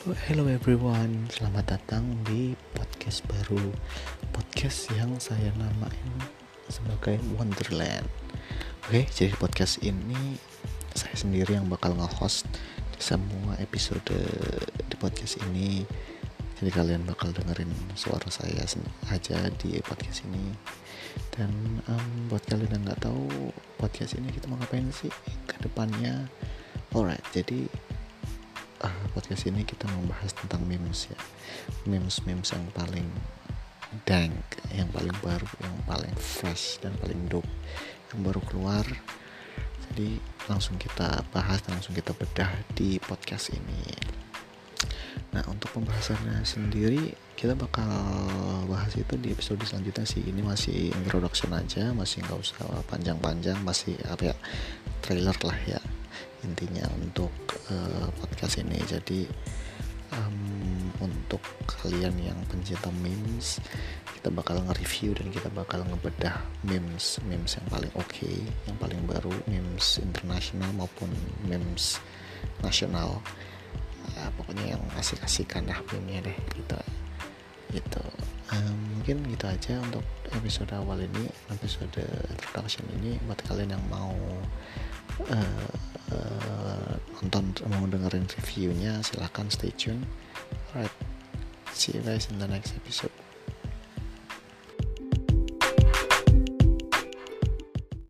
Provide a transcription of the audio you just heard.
hello everyone, selamat datang di podcast baru. Podcast yang saya namain sebagai Wonderland. Oke, jadi podcast ini saya sendiri yang bakal nge-host semua episode di podcast ini. Jadi kalian bakal dengerin suara saya aja di podcast ini. Dan um, buat kalian yang nggak tahu podcast ini kita mau ngapain sih? Ke depannya. Alright, jadi uh, podcast ini kita membahas tentang memes ya. Memes memes yang paling dank yang paling baru yang paling fresh dan paling dope yang baru keluar. Jadi langsung kita bahas dan langsung kita bedah di podcast ini. Nah untuk pembahasannya sendiri kita bakal bahas itu di episode selanjutnya sih. Ini masih introduction aja masih nggak usah panjang-panjang masih apa ya trailer lah ya intinya untuk uh, podcast ini. Jadi um, untuk kalian yang pencinta memes kita bakal nge-review dan kita bakal ngebedah memes memes yang paling oke okay, yang paling baru memes internasional maupun memes nasional. Uh, pokoknya yang asik-asikan dah meme deh gitu. Gitu. Um, mungkin gitu aja untuk episode awal ini episode introduction ini. Buat kalian yang mau uh, nonton mau dengerin reviewnya silahkan stay tune. Alright see you guys in the next episode